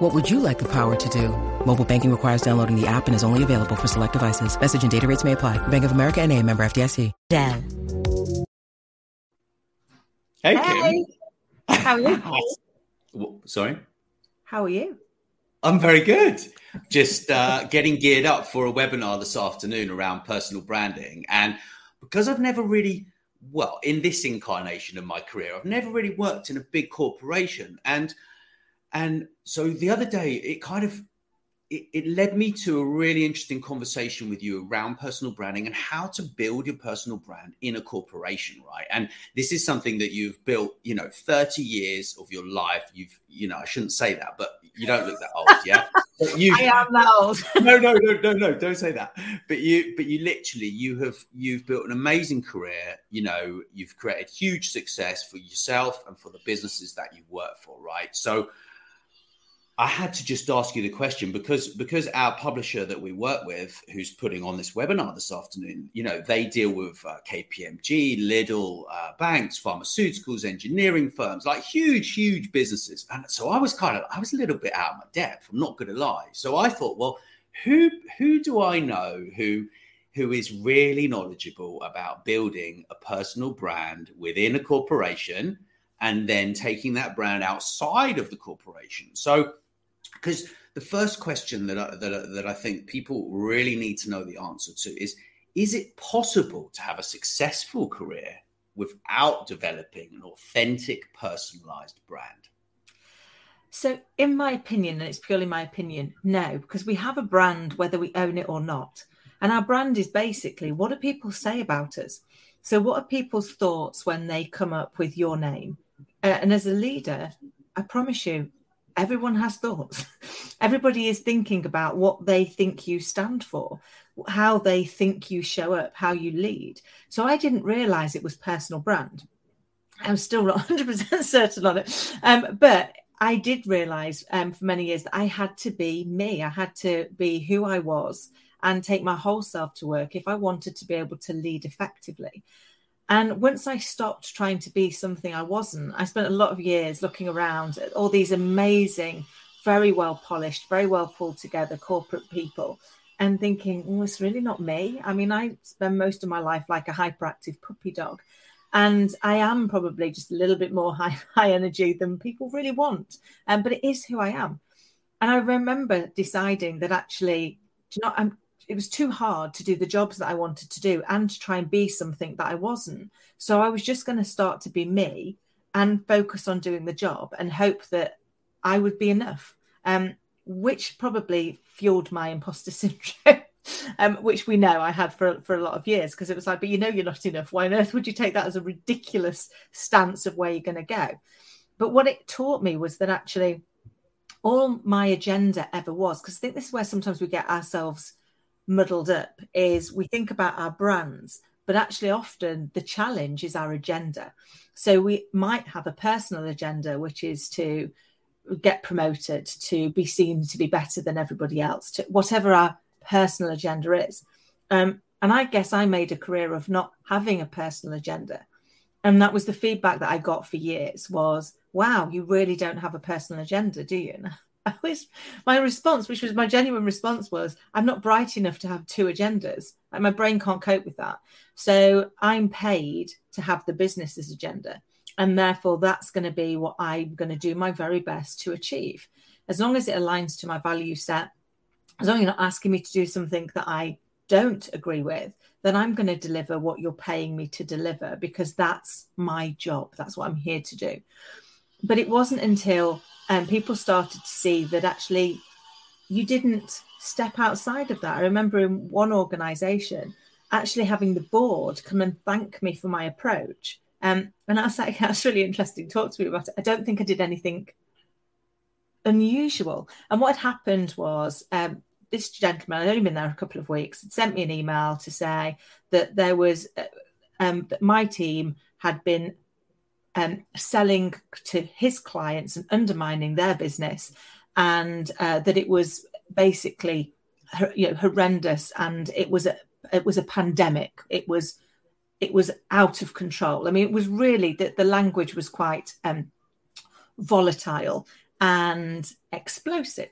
What would you like the power to do? Mobile banking requires downloading the app and is only available for select devices. Message and data rates may apply. Bank of America and a member FDIC. Dan. Hey, Hey. Kim. How are you? Sorry. How are you? I'm very good. Just uh, getting geared up for a webinar this afternoon around personal branding. And because I've never really, well, in this incarnation of my career, I've never really worked in a big corporation. And and so the other day, it kind of it, it led me to a really interesting conversation with you around personal branding and how to build your personal brand in a corporation, right? And this is something that you've built, you know, 30 years of your life. You've, you know, I shouldn't say that, but you don't look that old, yeah. You, I am that old. no, no, no, no, no, don't say that. But you, but you literally, you have, you've built an amazing career. You know, you've created huge success for yourself and for the businesses that you work for, right? So, I had to just ask you the question because because our publisher that we work with, who's putting on this webinar this afternoon, you know, they deal with uh, KPMG, Lidl, uh, banks, pharmaceuticals, engineering firms, like huge, huge businesses. And so I was kind of, I was a little bit out of my depth. I'm not going to lie. So I thought, well, who who do I know who who is really knowledgeable about building a personal brand within a corporation and then taking that brand outside of the corporation? So because the first question that I, that, that I think people really need to know the answer to is is it possible to have a successful career without developing an authentic personalized brand So, in my opinion, and it's purely my opinion, no, because we have a brand whether we own it or not. And our brand is basically what do people say about us? So, what are people's thoughts when they come up with your name? Uh, and as a leader, I promise you, everyone has thoughts. Everybody is thinking about what they think you stand for, how they think you show up, how you lead. So, I didn't realize it was personal brand. I'm still not 100% certain on it. Um, but I did realize um, for many years that I had to be me. I had to be who I was and take my whole self to work if I wanted to be able to lead effectively. And once I stopped trying to be something I wasn't, I spent a lot of years looking around at all these amazing, very well polished, very well pulled together corporate people and thinking, well, it's really not me. I mean, I spend most of my life like a hyperactive puppy dog and I am probably just a little bit more high high energy than people really want. Um, but it is who I am. And I remember deciding that actually, do you know, I'm, it was too hard to do the jobs that I wanted to do and to try and be something that I wasn't. So I was just going to start to be me and focus on doing the job and hope that I would be enough. Um, which probably fueled my imposter syndrome um, which we know I had for for a lot of years because it was like, but you know you're not enough. Why on earth would you take that as a ridiculous stance of where you're going to go? But what it taught me was that actually all my agenda ever was, because I think this is where sometimes we get ourselves muddled up, is we think about our brands, but actually often the challenge is our agenda. So we might have a personal agenda, which is to get promoted, to be seen to be better than everybody else, to whatever our personal agenda is. Um, and I guess I made a career of not having a personal agenda. And that was the feedback that I got for years was, wow, you really don't have a personal agenda, do you? My response, which was my genuine response was, I'm not bright enough to have two agendas. Like my brain can't cope with that. So I'm paid to have the business's agenda. And therefore, that's going to be what I'm going to do my very best to achieve. As long as it aligns to my value set, as long as you're not asking me to do something that I don't agree with, then I'm going to deliver what you're paying me to deliver because that's my job. That's what I'm here to do. But it wasn't until um, people started to see that actually you didn't step outside of that. I remember in one organization actually having the board come and thank me for my approach. Um, and I was like, that's really interesting. Talk to me about it. I don't think I did anything unusual. And what had happened was um, this gentleman, I'd only been there a couple of weeks, had sent me an email to say that there was a, um, that my team had been um, selling to his clients and undermining their business, and uh, that it was basically you know horrendous, and it was a it was a pandemic. It was it was out of control. I mean, it was really that the language was quite um, volatile and explosive.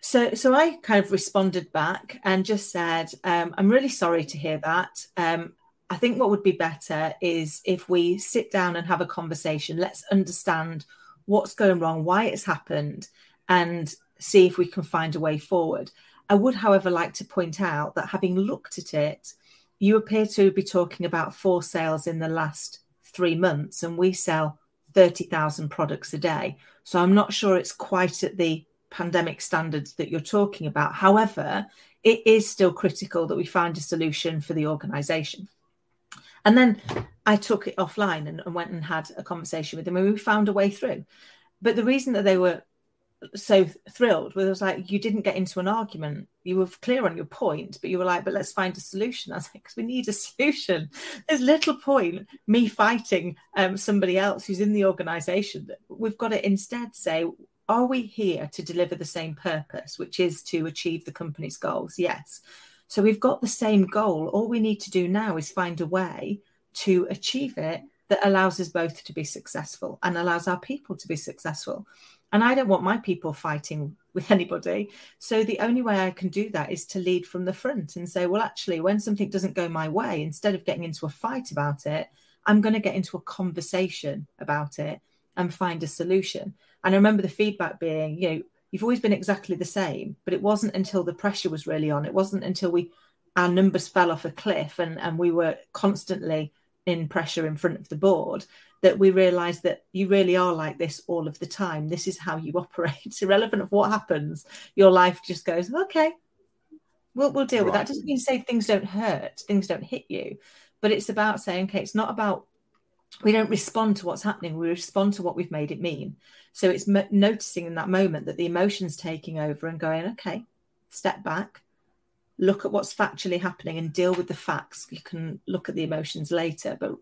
So, so I kind of responded back and just said, um, "I'm really sorry to hear that. Um, I think what would be better is if we sit down and have a conversation. Let's understand what's going wrong, why it's happened, and see if we can find a way forward. I would, however, like to point out that having looked at it, you appear to be talking about four sales in the last three months, and we sell 30,000 products a day. So I'm not sure it's quite at the pandemic standards that you're talking about. However, it is still critical that we find a solution for the organization. And then I took it offline and, and went and had a conversation with them, and we found a way through. But the reason that they were so thrilled was like you didn't get into an argument. You were clear on your point but you were like but let's find a solution i was like because we need a solution there's little point me fighting um, somebody else who's in the organization we've got to instead say are we here to deliver the same purpose which is to achieve the company's goals? Yes so we've got the same goal. All we need to do now is find a way to achieve it that allows us both to be successful and allows our people to be successful. And I don't want my people fighting with anybody. So the only way I can do that is to lead from the front and say, well, actually, when something doesn't go my way, instead of getting into a fight about it, I'm going to get into a conversation about it and find a solution. And I remember the feedback being, you know, you've always been exactly the same. But it wasn't until the pressure was really on. It wasn't until we our numbers fell off a cliff and, and we were constantly in pressure in front of the board that we realized that you really are like this all of the time. This is how you operate. It's irrelevant of what happens. Your life just goes, okay, we'll, we'll deal right. with that. Doesn't mean say things don't hurt, things don't hit you, but it's about saying, okay, it's not about we don't respond to what's happening we respond to what we've made it mean. So it's m- noticing in that moment that the emotions taking over and going okay step back look at what's factually happening and deal with the facts. You can look at the emotions later but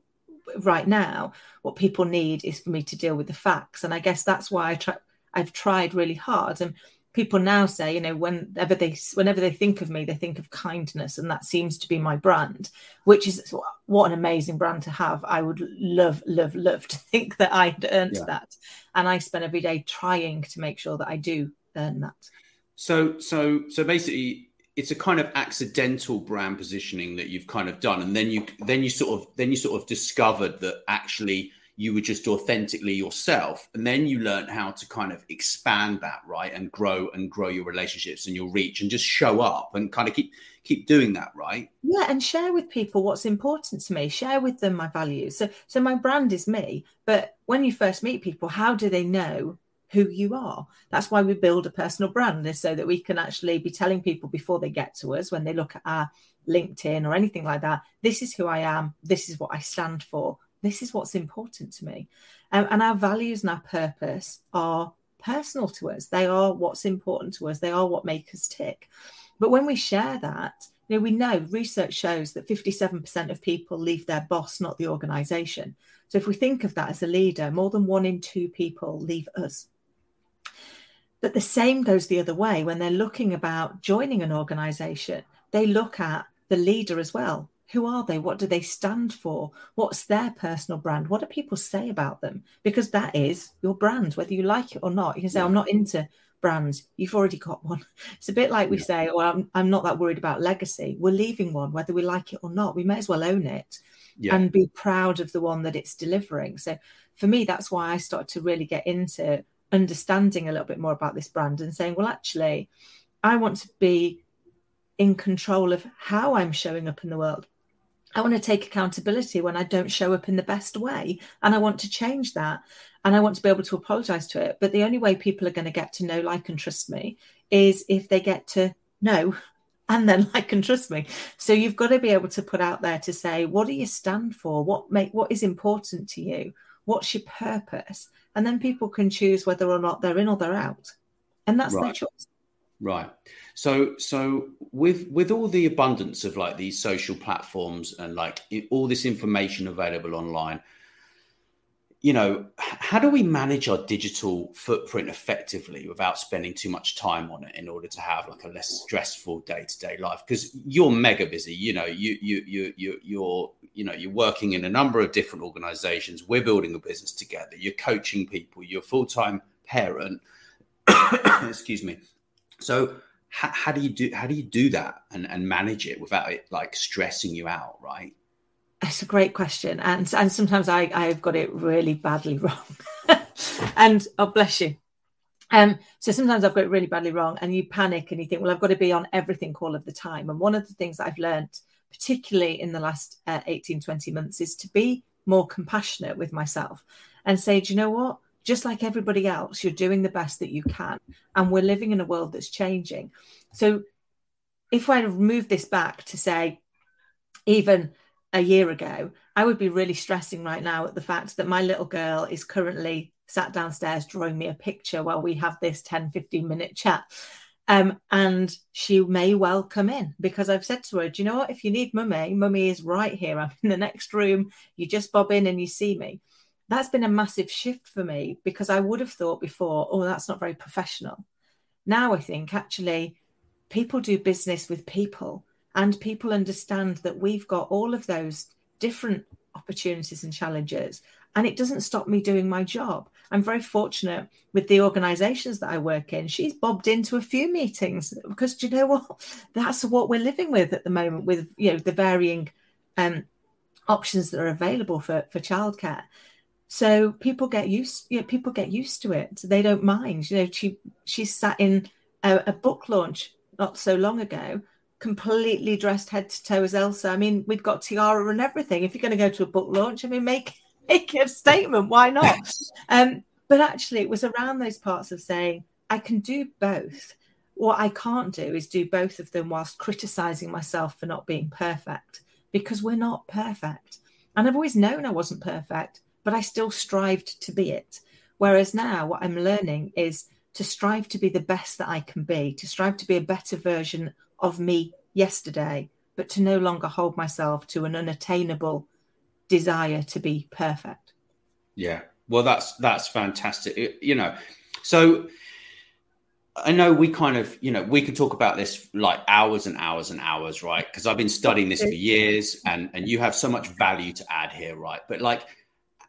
right now what people need is for me to deal with the facts. And i guess that's why i try i've tried really hard. And people now say, you know, whenever they whenever they think of me, they think of kindness, and that seems to be my brand, which is what an amazing brand to have. I would love, love, love to think that I'd earned yeah. that, and I spend every day trying to make sure that I do earn that. So, so, so basically, it's a kind of accidental brand positioning that you've kind of done, and then you then you sort of then you sort of discovered that actually you were just authentically yourself and then you learn how to kind of expand that right and grow and grow your relationships and your reach and just show up and kind of keep keep doing that right? Yeah and share with people what's important to me. Share with them my values. So so my brand is me but when you first meet people how do they know who you are? That's why we build a personal brand is so that we can actually be telling people before they get to us when they look at our linkedin or anything like that this is who i am. This is what i stand for this is what's important to me. Um, and our values and our purpose are personal to us. They are what's important to us. They are what make us tick. But when we share that, you know, we know research shows that 57% of people leave their boss, not the organization. So if we think of that as a leader, more than one in two people leave us. But the same goes the other way when they're looking about joining an organization, they look at the leader as well. Who are they? What do they stand for? What's their personal brand? What do people say about them? Because that is your brand, whether you like it or not. You can say, I'm not into brands. You've already got one. It's a bit like we say, well, I'm, I'm not that worried about legacy. We're leaving one, whether we like it or not. We may as well own it yeah. and be proud of the one that it's delivering. So for me, that's why I started to really get into understanding a little bit more about this brand and saying, well, actually, I want to be in control of how I'm showing up in the world. I want to take accountability when I don't show up in the best way. And I want to change that. And I want to be able to apologize to it. But the only way people are going to get to know, like, and trust me is if they get to know and then like and trust me. So you've got to be able to put out there to say, what do you stand for? What make what is important to you? What's your purpose? And then people can choose whether or not they're in or they're out. And that's right. their choice. Right. So so with with all the abundance of like these social platforms and like all this information available online, you know, how do we manage our digital footprint effectively without spending too much time on it in order to have like a less stressful day to day life? Because you're mega busy. You know, you you you you you're you know you're working in a number of different organizations. We're building a business together. You're coaching people. You're a full time parent. Excuse me so how, how, do you do how do you do that and, and manage it without it like stressing you out, right? It's a great question, and and sometimes I I've got it really badly wrong, and oh bless you. Um, so sometimes I've got it really badly wrong, and you panic and you think, well, I've got to be on everything all of the time. And one of the things that I've learned, particularly in the last uh, 18, 20 months, is to be more compassionate with myself and say, do you know what? Just like everybody else, you're doing the best that you can. And we're living in a world that's changing. So if I move this back to say, even a year ago, I would be really stressing right now at the fact that my little girl is currently sat downstairs drawing me a picture while we have this 10, 15 minute chat. Um, and she may well come in because I've said to her, Do you know what? If you need mummy, mummy is right here. I'm in the next room. You just bob in and you see me that's been a massive shift for me because I would have thought before, oh, that's not very professional. Now I think actually people do business with people and people understand that we've got all of those different opportunities and challenges and it doesn't stop me doing my job. I'm very fortunate with the organizations that I work in. She's bobbed into a few meetings because do you know what? That's what we're living with at the moment with you know the varying um, options that are available for for childcare. So people get used, you know, people get used to it. They don't mind. You know, she she sat in a, a, book launch not so long ago, completely dressed head to toe as Elsa. I mean, we've got tiara and everything. If you're going to go to a book launch, I mean, make make a statement. Why not? um, but actually, it was around those parts of saying I can do both. What I can't do is do both of them whilst criticizing myself for not being perfect because we're not perfect. And I've always known I wasn't perfect but I still strived to be it. Whereas now, what I'm learning is to strive to be the best that I can be, to strive to be a better version of me yesterday, but to no longer hold myself to an unattainable desire to be perfect. Yeah. Well, that's that's fantastic. It, you know, so I know we kind of, you know, we could talk about this like hours and hours and hours, right? Because I've been studying this for years, and and you have so much value to add here, right? But like,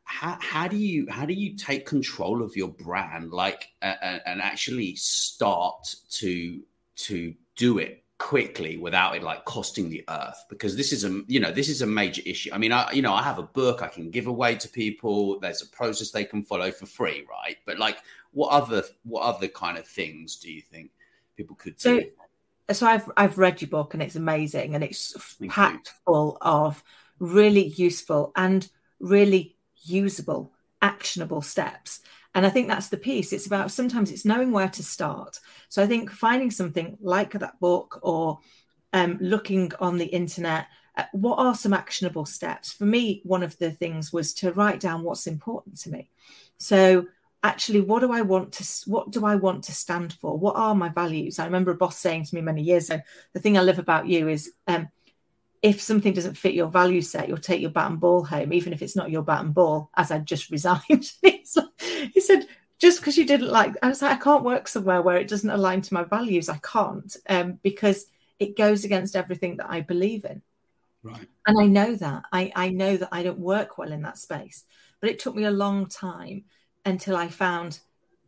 how, how do you how do you take control of your brand like uh, and actually start to to do it quickly without it like costing the earth? Because this is a you know this is a major issue. I mean i you know i have a book i can give away to people. There's a process they can follow for free right? But like what other what other kind of things do you think people could do? so, so i've i've read your book and it's amazing and it's Thank packed you. full of really useful and really usable, actionable steps. And I think that's the piece. It's about sometimes it's knowing where to start. So I think finding something like that book or um, looking on the internet, uh, what are some actionable steps? For me, one of the things was to write down what's important to me. So actually, what do I want to what do I want to stand for? What are my values? I remember a boss saying to me many years ago, the thing I love about you is um, if something doesn't fit your value set, you'll take your bat and ball home, even if it's not your bat and ball, as I just resigned. he said, just because you didn't like, I was like, I can't work somewhere where it doesn't align to my values. I can't um, because it goes against everything that I believe in. Right. And I know that. I, I know that I don't work well in that space. But it took me a long time until I found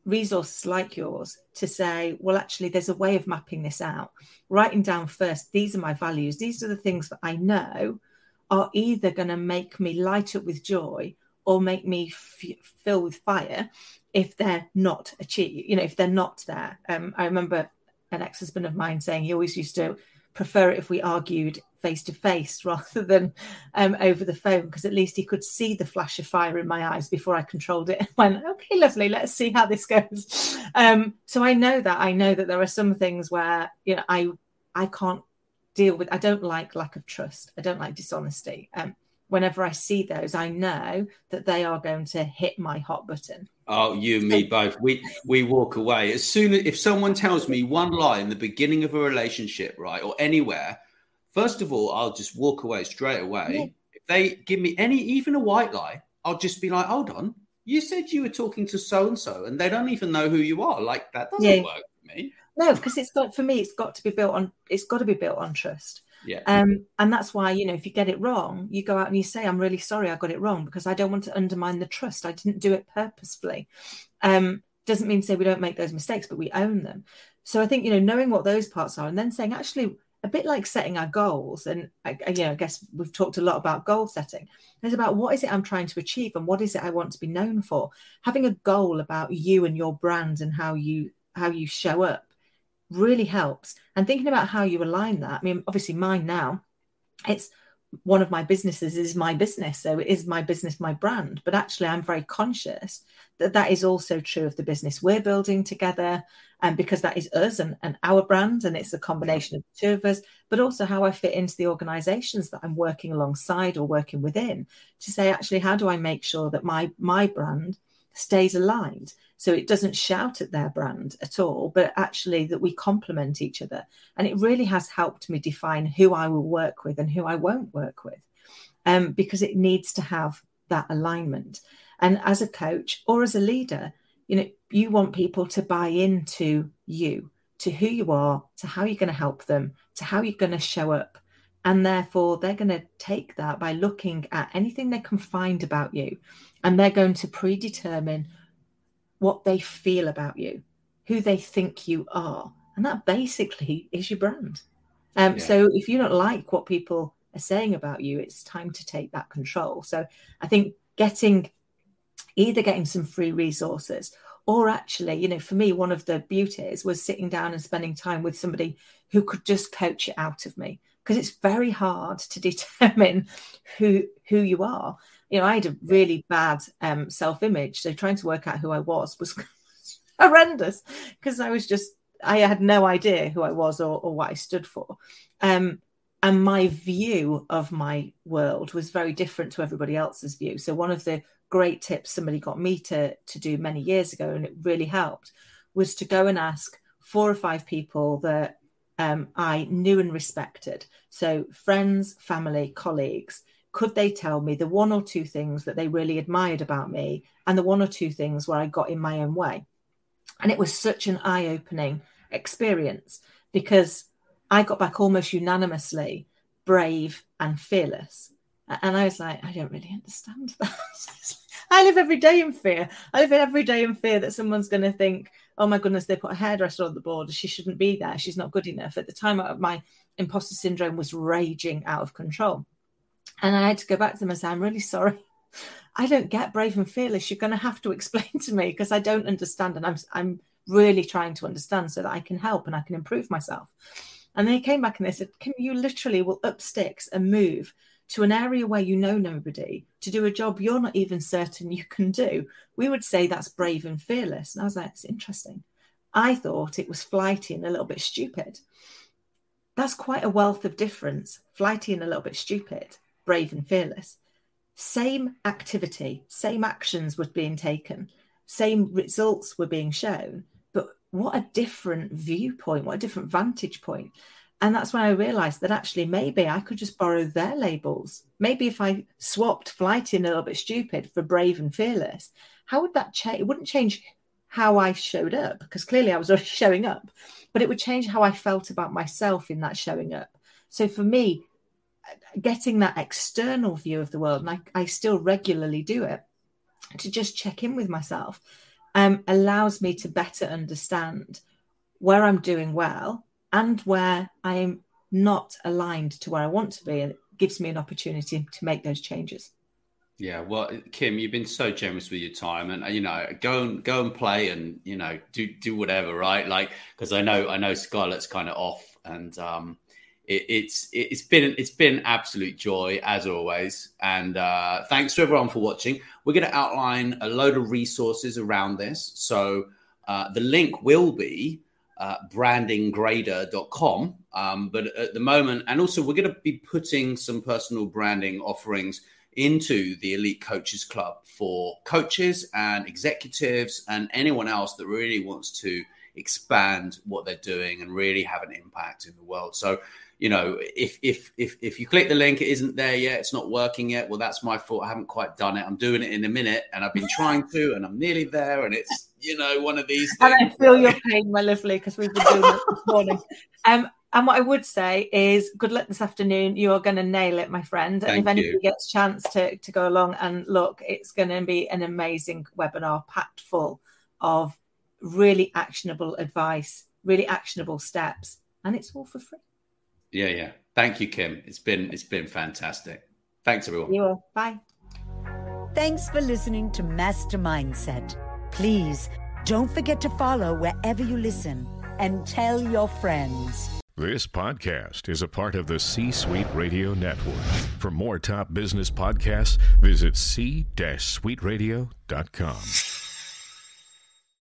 resources like yours to say, well, actually, there's a way of mapping this out. Writing down first, these are my values. These are the things that I know are either going to make me light up with joy or make me f- fill with fire if they're not achieved, you know, if they're not there. Um, I remember an ex husband of mine saying he always used to prefer it if we argued face to face rather than um, over the phone because at least he could see the flash of fire in my eyes before I controlled it and went, okay, lovely, let's see how this goes. Um, so I know that I know that there are some things where you know I I can't deal with. I don't like lack of trust. I don't like dishonesty. Um, whenever I see those, I know that they are going to hit my hot button. Oh, you and me both. We we walk away as soon as if someone tells me one lie in the beginning of a relationship, right, or anywhere. First of all, I'll just walk away straight away. Yeah. If they give me any, even a white lie, I'll just be like, "Hold on, you said you were talking to so and so, and they don't even know who you are. Like that doesn't yeah. work for me." No, because it's got for me, it's got to be built on. It's got to be built on trust. Yeah. Um, and that's why, you know, if you get it wrong, you go out and you say, I'm really sorry I got it wrong because I don't want to undermine the trust. I didn't do it purposefully. Um, doesn't mean to say we don't make those mistakes, but we own them. So I think, you know, knowing what those parts are and then saying, actually, a bit like setting our goals. And, I, you know, I guess we've talked a lot about goal setting. It's about what is it I'm trying to achieve and what is it I want to be known for? Having a goal about you and your brand and how you how you show up really helps. And thinking about how you align that, I mean, obviously mine now, it's one of my businesses is my business. So it is my business, my brand. But actually, I'm very conscious that that is also true of the business we're building together. And because that is us and, and our brand, and it's a combination of the two of us, but also how I fit into the organizations that I'm working alongside or working within to say, actually, how do I make sure that my my brand stays aligned? So it doesn't shout at their brand at all, but actually that we complement each other. And it really has helped me define who I will work with and who I won't work with um, because it needs to have that alignment. And as a coach or as a leader, you know, you want people to buy into you, to who you are, to how you're going to help them, to how you're going to show up. And therefore, they're going to take that by looking at anything they can find about you. And they're going to predetermine what they feel about you, who they think you are. And that basically is your brand. Um, yeah. So if you don't like what people are saying about you, it's time to take that control. So I think getting either getting some free resources or actually, you know, for me, one of the beauties was sitting down and spending time with somebody who could just coach it out of me because it's very hard to determine who who you are you know, I had a really bad um, self image. So trying to work out who I was was horrendous because I was just, I had no idea who I was or, or what I stood for. Um, and my view of my world was very different to everybody else's view. So one of the great tips somebody got me to, to do many years ago, and it really helped, was to go and ask four or five people that um, I knew and respected. So friends, family, colleagues could they tell me the one or two things that they really admired about me and the one or two things where I got in my own way? And it was such an eye opening experience because I got back almost unanimously brave and fearless. And I was like, I don't really understand that. I live every day in fear. I live every day in fear that someone's going to think, oh my goodness, they put a hairdresser on the board. She shouldn't be there. She's not good enough. At the time, uh, my imposter syndrome was raging out of control. And I had to go back to them and say, I'm really sorry. I don't get brave and fearless. You're going to have to explain to me because I don't understand. And I'm, I'm really trying to understand so that I can help and I can improve myself. And they came back and they said, Can you literally will up sticks and move to an area where you know nobody to do a job you're not even certain you can do? We would say that's brave and fearless. And I was like, It's interesting. I thought it was flighty and a little bit stupid. That's quite a wealth of difference, flighty and a little bit stupid brave and fearless. Same activity, same actions were being taken, same results were being shown, but what a different viewpoint, what a different vantage point. And that's when I realized that actually maybe I could just borrow their labels. Maybe if I swapped flighty and a little bit stupid for brave and fearless, how would that change? It wouldn't change how I showed up because clearly I was already showing up, but it would change how I felt about myself in that showing up. So for me, getting that external view of the world, and I, I still regularly do it, to just check in with myself um, allows me to better understand where I'm doing well and where I'm not aligned to where I want to be. It gives me an opportunity to make those changes. Yeah, well, Kim, you've been so generous with your time, and you know, go and go and play, and you know, do do whatever, right? Like, because I know I know Scarlett's kind of off, and um, it, it's it's been it's been absolute joy as always, and uh, thanks to everyone for watching. We're going to outline a load of resources around this, so uh, the link will be uh, brandinggrader.com. Um, but at the moment, and also we're going to be putting some personal branding offerings into the Elite Coaches Club for coaches and executives and anyone else that really wants to expand what they're doing and really have an impact in the world. So, you know, if if if if you click the link, it isn't there yet, it's not working yet. Well, that's my fault. I haven't quite done it. I'm doing it in a minute, and I've been trying to, and I'm nearly there, and it's you know one of these. Things. And I feel your pain, my lovely, because we've been doing it this morning. Um, and what I would say is, good luck this afternoon. You are going to nail it, my friend. Thank and if anybody you. gets a chance to, to go along and look, it's going to be an amazing webinar packed full of really actionable advice, really actionable steps, and it's all for free. Yeah, yeah. Thank you, Kim. It's been it's been fantastic. Thanks, everyone. You are. Bye. Thanks for listening to Master Mindset. Please don't forget to follow wherever you listen and tell your friends. This podcast is a part of the C Suite Radio Network. For more top business podcasts, visit c-suiteradio.com.